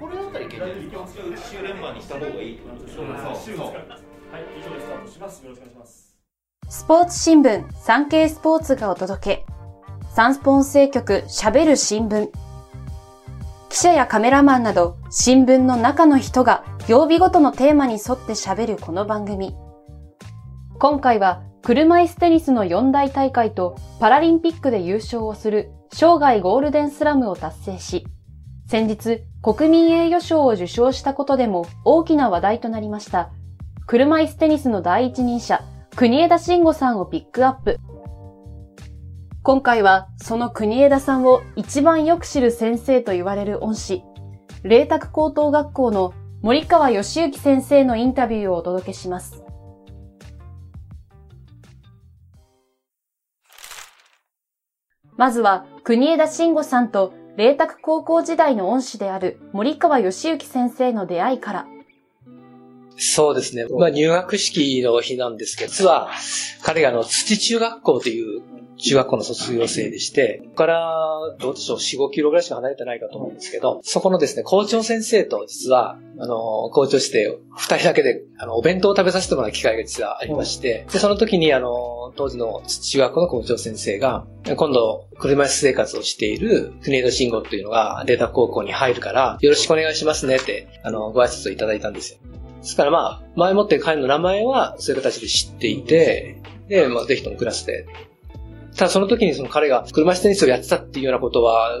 これだったらいけるんじゃないですか週連番にした方がいいってことでしょそうそうはい以上でスタートします。よろしくお願いします。スポーツ新聞産経スポーツがお届け。サンスポン政局喋る新聞。記者やカメラマンなど新聞の中の人が曜日ごとのテーマに沿って喋るこの番組。今回は車椅子テニスの四大大会とパラリンピックで優勝をする生涯ゴールデンスラムを達成し、先日国民栄誉賞を受賞したことでも大きな話題となりました。車椅子テニスの第一人者、国枝慎吾さんをピックアップ。今回はその国枝さんを一番よく知る先生と言われる恩師、麗澤高等学校の森川義行先生のインタビューをお届けします。まずは、国枝慎吾さんと麗澤高校時代の恩師である森川義行先生の出会いから。そうですね。まあ入学式の日なんですけど、実は彼があの土中学校という中学校の卒業生でして、ここから、どうでしょう、4、5キロぐらいしか離れてないかと思うんですけど、そこのですね、校長先生と実は、あの、校長して二人だけで、あの、お弁当を食べさせてもらう機会が実はありまして、で、その時に、あの、当時の中学校の校長先生が、今度、車椅子生活をしている国枝慎吾っていうのが、データ高校に入るから、よろしくお願いしますねって、あの、ご挨拶をいただいたんですよ。ですからまあ、前もって彼の名前はそういう形で知っていて、で、まあ、ぜひともクラスでただその時にその彼が車椅子テニスをやってたっていうようなことは、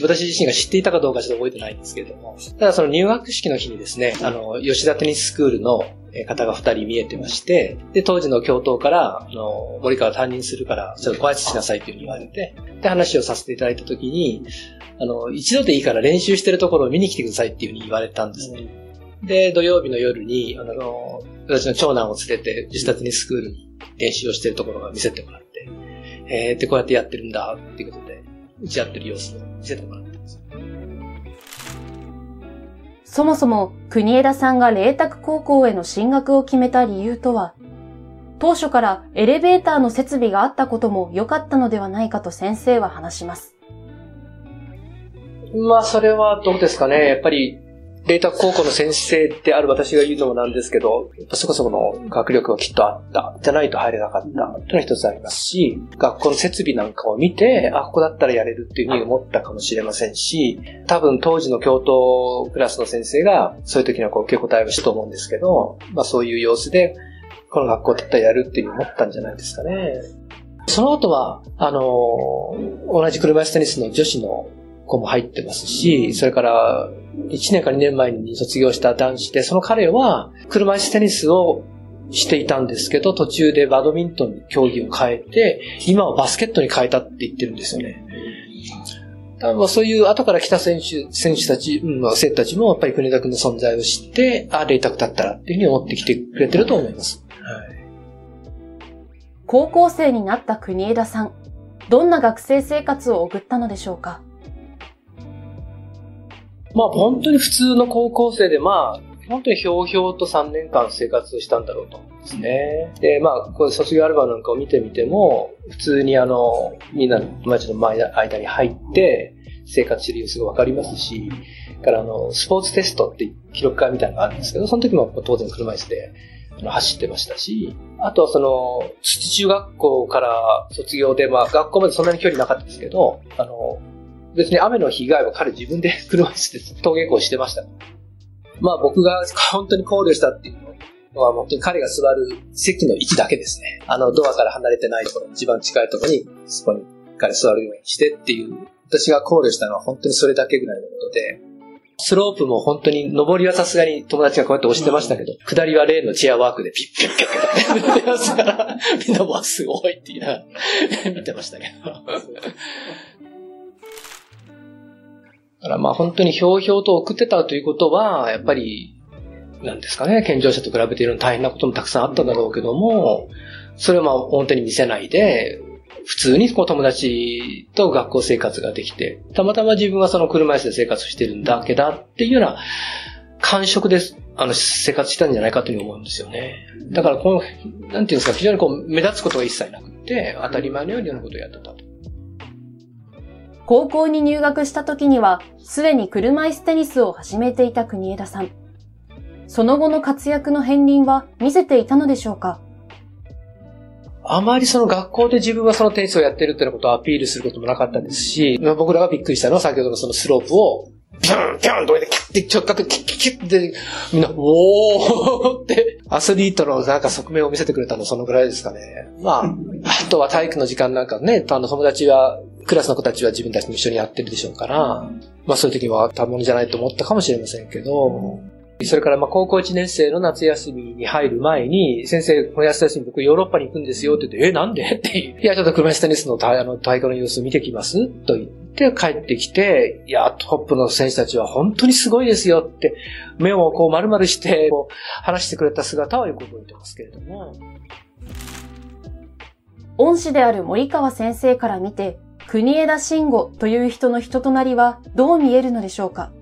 私自身が知っていたかどうかちょっと覚えてないんですけれども、ただその入学式の日にですね、あの、吉田テニススクールの方が二人見えてまして、で、当時の教頭から、あの、森川担任するから、ちょっとご挨拶しなさいというふうに言われて、で、話をさせていただいたときに、あの、一度でいいから練習してるところを見に来てくださいっていうふうに言われたんですね。で、土曜日の夜に、あの、私の長男を連れて、吉田テニススクールに練習をしてるところを見せてもらって、えー、で、こうやってやってるんだっていうことで、打ち合ってる様子を見せてもらってます。そもそも、国枝さんが麗澤高校への進学を決めた理由とは、当初からエレベーターの設備があったことも良かったのではないかと先生は話します。まあ、それはどうですかね。やっぱり、データ高校の先生である私が言うのもなんですけど、そこそこの学力はきっとあった。じゃないと入れなかった。というのは一つありますし、学校の設備なんかを見て、あ、ここだったらやれるっていうふうに思ったかもしれませんし、多分当時の教頭クラスの先生が、そういう時にはこう受け答えをしたと思うんですけど、まあそういう様子で、この学校だったらやるっていうふうに思ったんじゃないですかね。その後は、あの、同じ車椅子テニスの女子の子も入ってますし、それから1年か2年前に卒業した男子で、その彼は車椅子テニスをしていたんですけど、途中でバドミントンに競技を変えて、今はバスケットに変えたって言ってるんですよね。多分そういう後から来た選手、選手たち、うん、生徒たちもやっぱり国枝君の存在を知って、ああ、レイタクだったらっていうふうに思ってきてくれてると思います。はい、高校生になった国枝さん、どんな学生生活を送ったのでしょうか？まあ本当に普通の高校生で、まあ、本当にひょうひょうと3年間生活したんだろうと思うんですね。で、まあ、これ卒業アルバムなんかを見てみても、普通にあの、みんなの友達の間に入って、生活してる様子がわかりますし、からあの、スポーツテストって記録会みたいなのがあるんですけど、その時も当然車椅子で走ってましたし、あとはその、土中学校から卒業で、まあ学校までそんなに距離なかったですけど、あの、別に雨の日以外は彼自分で車椅子で登下校してました。まあ僕が本当に考慮したっていうのは本当に彼が座る席の位置だけですね。あのドアから離れてないところ、一番近いところにそこに彼座るようにしてっていう、私が考慮したのは本当にそれだけぐらいのことで、スロープも本当に、上りはさすがに友達がこうやって押してましたけど、下りは例のチェアワークでピッピッピッピッっててますから、みんなもすごいって言いながら見てましたけど。からまあ本当にひょうひょうと送ってたということは、やっぱり、なんですかね、健常者と比べているの大変なこともたくさんあったんだろうけども、それをまあ表に見せないで、普通にこう友達と学校生活ができて、たまたま自分はその車椅子で生活してるんだけだっていうような感触です、あの、生活したんじゃないかという思うんですよね。だからこの、なんていうんですか、非常にこう目立つことが一切なくて、当たり前のようにいろんなことをやってたと。高校に入学した時には、すでに車椅子テニスを始めていた国枝さん。その後の活躍の片鱗は見せていたのでしょうか？あまりその学校で自分はそのテニスをやってるっていうことをアピールすることもなかったですし、僕らがびっくりしたのは先ほどのそのスロープを、ピュンピュンとでキュッて直角キュッキュッて、みんな、おーってアスリートのなんか側面を見せてくれたのそのぐらいですかね。まあ、あとは体育の時間なんかね、あの友達は、クラスの子たちは自分たちも一緒にやってるでしょうから、まあそういう時は多物じゃないと思ったかもしれませんけど、それからまあ高校1年生の夏休みに入る前に、先生、この夏休み僕ヨーロッパに行くんですよって言って、え、なんで？っていう。いや、ちょっと車椅子テニスの大あの大会の様子見てきますと言って帰ってきて、いや、トップの選手たちは本当にすごいですよって、目をこう丸々してこう話してくれた姿はよく覚えてますけれども。恩師である森川先生から見て、国枝慎吾という人の人となりはどう見えるのでしょうか？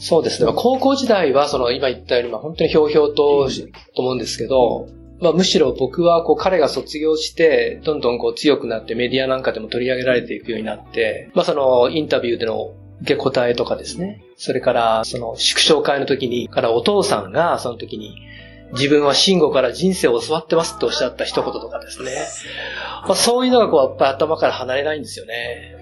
そうですね。高校時代は、その、今言ったように、まあ、本当にひょうひょうと、と思うんですけど、まあ、むしろ僕は、こう、彼が卒業して、どんどんこう、強くなって、メディアなんかでも取り上げられていくようになって、まあ、その、インタビューでの受け答えとかですね。それから、その、縮小会の時に、からお父さんが、その時に、自分は慎吾から人生を教わってますっておっしゃった一言とかですね。まあ、そういうのがこう、やっぱり頭から離れないんですよね。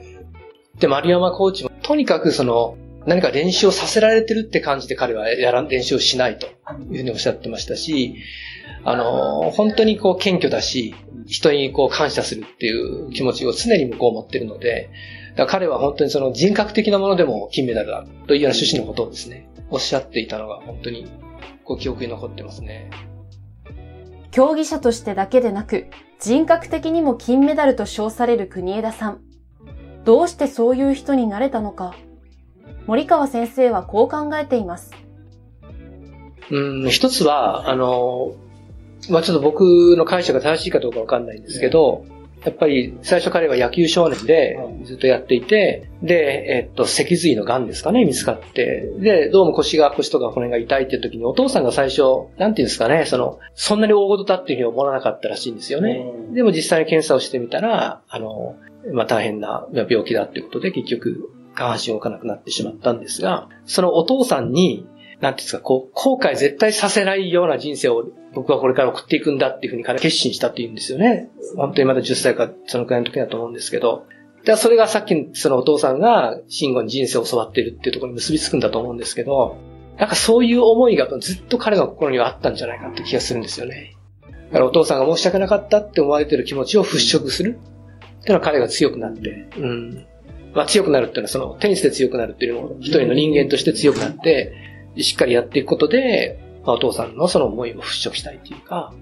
で、丸山コーチも、とにかくその、何か練習をさせられてるって感じで彼はやら練習をしないというふうにおっしゃってましたし、あの、本当にこう謙虚だし、人にこう感謝するっていう気持ちを常に向こう持ってるので、彼は本当にその人格的なものでも金メダルだというような趣旨のことをですね、おっしゃっていたのが本当にこう記憶に残ってますね。競技者としてだけでなく、人格的にも金メダルと称される国枝さん。どうしてそういう人になれたのか。森川先生はこう考えています。うん、一つは、あの、まあ、ちょっと僕の解釈が正しいかどうかわかんないんですけど、やっぱり最初彼は野球少年でずっとやっていて、で、えっと、脊髄の癌ですかね、見つかって、で、どうも腰が、腰とか骨が痛いっていう時にお父さんが最初、なんていうんですかね、その、そんなに大事だっていうふうに思わなかったらしいんですよね。でも実際に検査をしてみたら、あの、まあ、大変な病気だっていうことで結局下半身動かなくなってしまったんですが、そのお父さんに、なんていうんですか、こう、後悔絶対させないような人生を僕はこれから送っていくんだっていうふうに彼は決心したって言うんですよね。本当にまだ10歳かそのくらいの時だと思うんですけど。で、それがさっきそのお父さんが慎吾に人生を教わってるっていうところに結びつくんだと思うんですけど、なんかそういう思いがずっと彼の心にはあったんじゃないかって気がするんですよね。だからお父さんが申し訳なかったって思われてる気持ちを払拭する。っていうのは彼が強くなって、うん。まあ強くなるっていうのはそのテニスで強くなるっていうのも一人の人間として強くなって、しっかりやっていくことで、まあ、お父さんのその思いを払拭したいっていうか、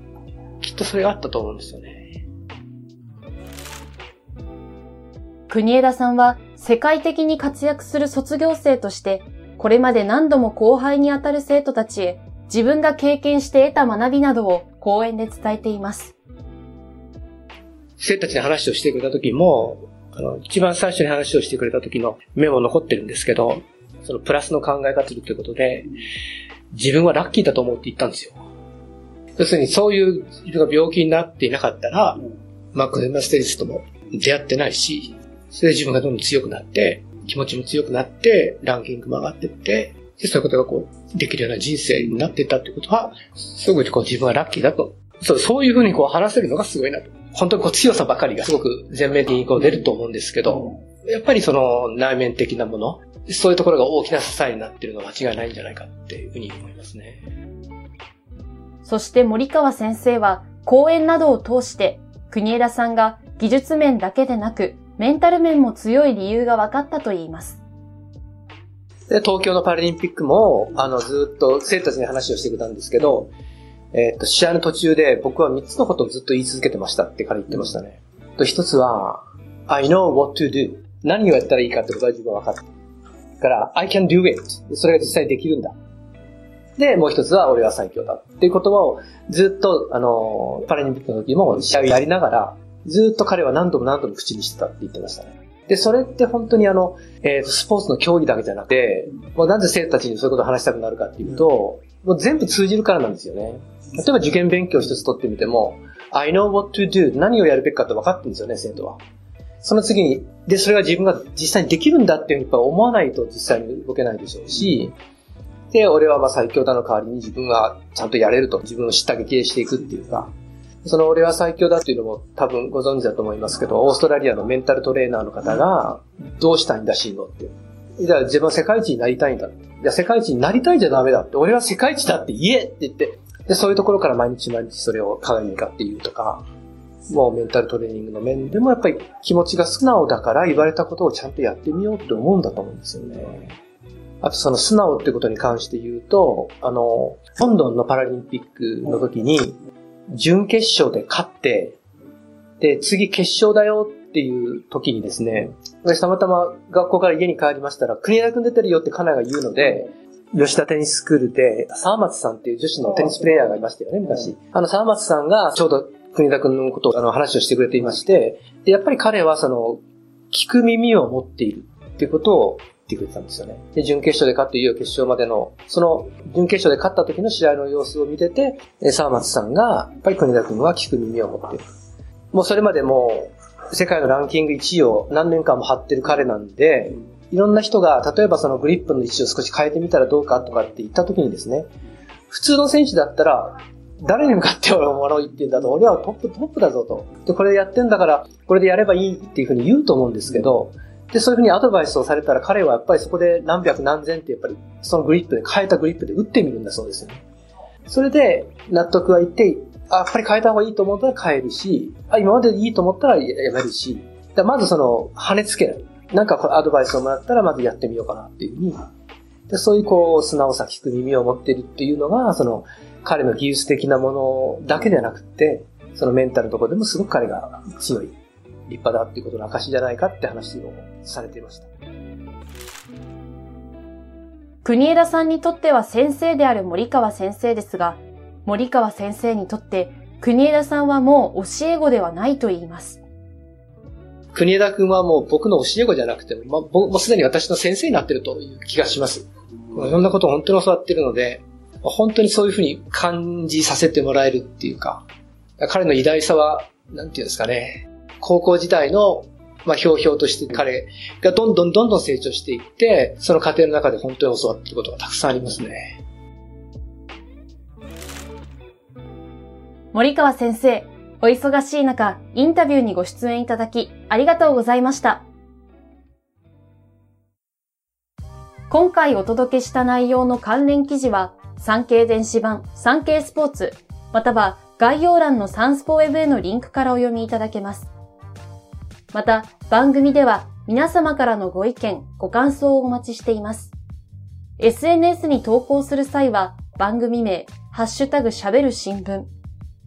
きっとそれがあったと思うんですよね。国枝さんは世界的に活躍する卒業生として、これまで何度も後輩にあたる生徒たちへ自分が経験して得た学びなどを講演で伝えています。生徒たちに話をしてくれた時も、あの、一番最初に話をしてくれた時のメモ残ってるんですけど、そのプラスの考え方ということで、自分はラッキーだと思って言ったんですよ。要するにそういう自分が病気になっていなかったら、マック・デマステリスとも出会ってないし、それで自分がどんどん強くなって、気持ちも強くなって、ランキングも上がっていって、で、そういうことがこう、できるような人生になっていったってことは、すごいこう自分はラッキーだと。そう、そういうふうにこう話せるのがすごいなと。本当にこう強さばかりがすごく全面的にこう出ると思うんですけど、やっぱりその内面的なもの、そういうところが大きな支えになっているのは間違いないんじゃないかっていうふうに思いますね。そして森川先生は講演などを通して国枝さんが技術面だけでなくメンタル面も強い理由が分かったと言います。で、東京のパラリンピックも、あの、ずっと生徒たちに話をしてくれたんですけど、えっ、と、試合の途中で僕は3つのことをずっと言い続けてましたって彼言ってましたね。と、1つは、I know what to do. 何をやったらいいかってことは自分は分かってから、I can do it. それが実際できるんだ。で、もう一つは、俺は最強だ。っていう言葉を、ずっと、あの、パラリンピックの時も試合をやりながら、ずっと彼は何度も何度も口にしてたって言ってましたね。で、それって本当にあの、えー、スポーツの競技だけじゃなくて、もうなぜ生徒たちにそういうことを話したくなるかっていうと、もう全部通じるからなんですよね。例えば受験勉強一つ取ってみても、I know what to do 何をやるべきかって分かってるんですよね、生徒は。その次に、で、それが自分が実際にできるんだっていうふうにやっぱ思わないと実際に動けないでしょうし、で、俺はまあ最強だの代わりに自分がちゃんとやれると、自分を知った激励していくっていうか、その俺は最強だっていうのも多分ご存知だと思いますけど、オーストラリアのメンタルトレーナーの方が、どうしたいんだ、しんのって。じゃあ自分は世界一になりたいんだ。いや、世界一になりたいじゃダメだって。俺は世界一だって言えって言って、で、そういうところから毎日毎日それを鏡に向かって言うとか、もうメンタルトレーニングの面でもやっぱり気持ちが素直だから言われたことをちゃんとやってみようって思うんだと思うんですよね。あとその素直ってことに関して言うと、あの、ロンドンのパラリンピックの時に、準決勝で勝って、で、次決勝だよっていう時にですね、私たまたま学校から家に帰りましたら、国枝君出てるよって家内が言うので、吉田テニススクールで、沢松さんっていう女子のテニスプレイヤーがいましたよね、昔。あの沢松さんがちょうど国田君のことをあの話をしてくれていまして、で、やっぱり彼はその、聞く耳を持っているっていうことを言ってくれたんですよね。で、準決勝で勝っていよいよ決勝までの、その、準決勝で勝った時の試合の様子を見てて、沢松さんが、やっぱり国田君は聞く耳を持っている。もうそれまでもう、世界のランキング1位を何年間も張ってる彼なんで、いろんな人が、例えばそのグリップの位置を少し変えてみたらどうかとかって言った時にですね、普通の選手だったら、誰に向かって俺おもろいって言うんだと、俺はトップ、トップだぞと。で、これやってんだから、これでやればいいっていうふうに言うと思うんですけど、で、そういうふうにアドバイスをされたら彼はやっぱりそこで何百何千ってやっぱりそのグリップで変えたグリップで打ってみるんだそうですよね。それで納得はいって、あ、やっぱり変えた方がいいと思ったら変えるし、あ、今までいいと思ったらやめるし、まずその、跳ねつけない。なんかアドバイスをもらったらまずやってみようかなっていうふうに。でそういうこう、素直さ、聞く耳を持ってるっていうのが、その、彼の技術的なものだけではなくて、そのメンタルのところでもすごく彼が強い、立派だっていうことの証じゃないかって話をされていました。国枝さんにとっては先生である森川先生ですが、森川先生にとって国枝さんはもう教え子ではないと言います。国枝君はもう僕の教え子じゃなくても、まあ、もうすでに私の先生になってるという気がします。いろんなことを本当に教わってるので、本当にそういうふうに感じさせてもらえるっていうか、彼の偉大さは、なんていうんですかね、高校時代の、まあ、ひょうひょうとして彼がどんどんどんどん成長していって、その過程の中で本当に教わってることがたくさんありますね。森川先生、お忙しい中、インタビューにご出演いただき、ありがとうございました。今回お届けした内容の関連記事は、産経電子版、産経スポーツ、または概要欄のサンスポウェブへのリンクからお読みいただけます。また、番組では皆様からのご意見、ご感想をお待ちしています。SNS に投稿する際は、番組名、ハッシュタグ喋る新聞。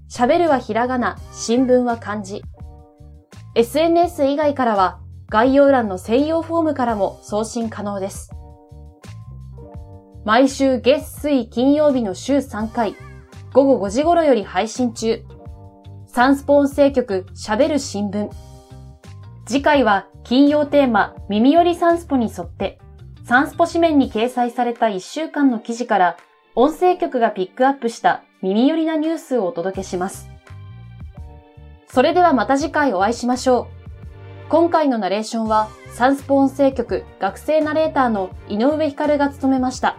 喋るはひらがな、新聞は漢字。SNS 以外からは、概要欄の専用フォームからも送信可能です。毎週月水金曜日の週3回、午後5時頃より配信中。サンスポ音声局喋る新聞。次回は金曜テーマ耳寄りサンスポに沿って、サンスポ紙面に掲載された1週間の記事から音声局がピックアップした耳寄りなニュースをお届けします。それではまた次回お会いしましょう。今回のナレーションはサンスポ音声局学生ナレーターの井上光が務めました。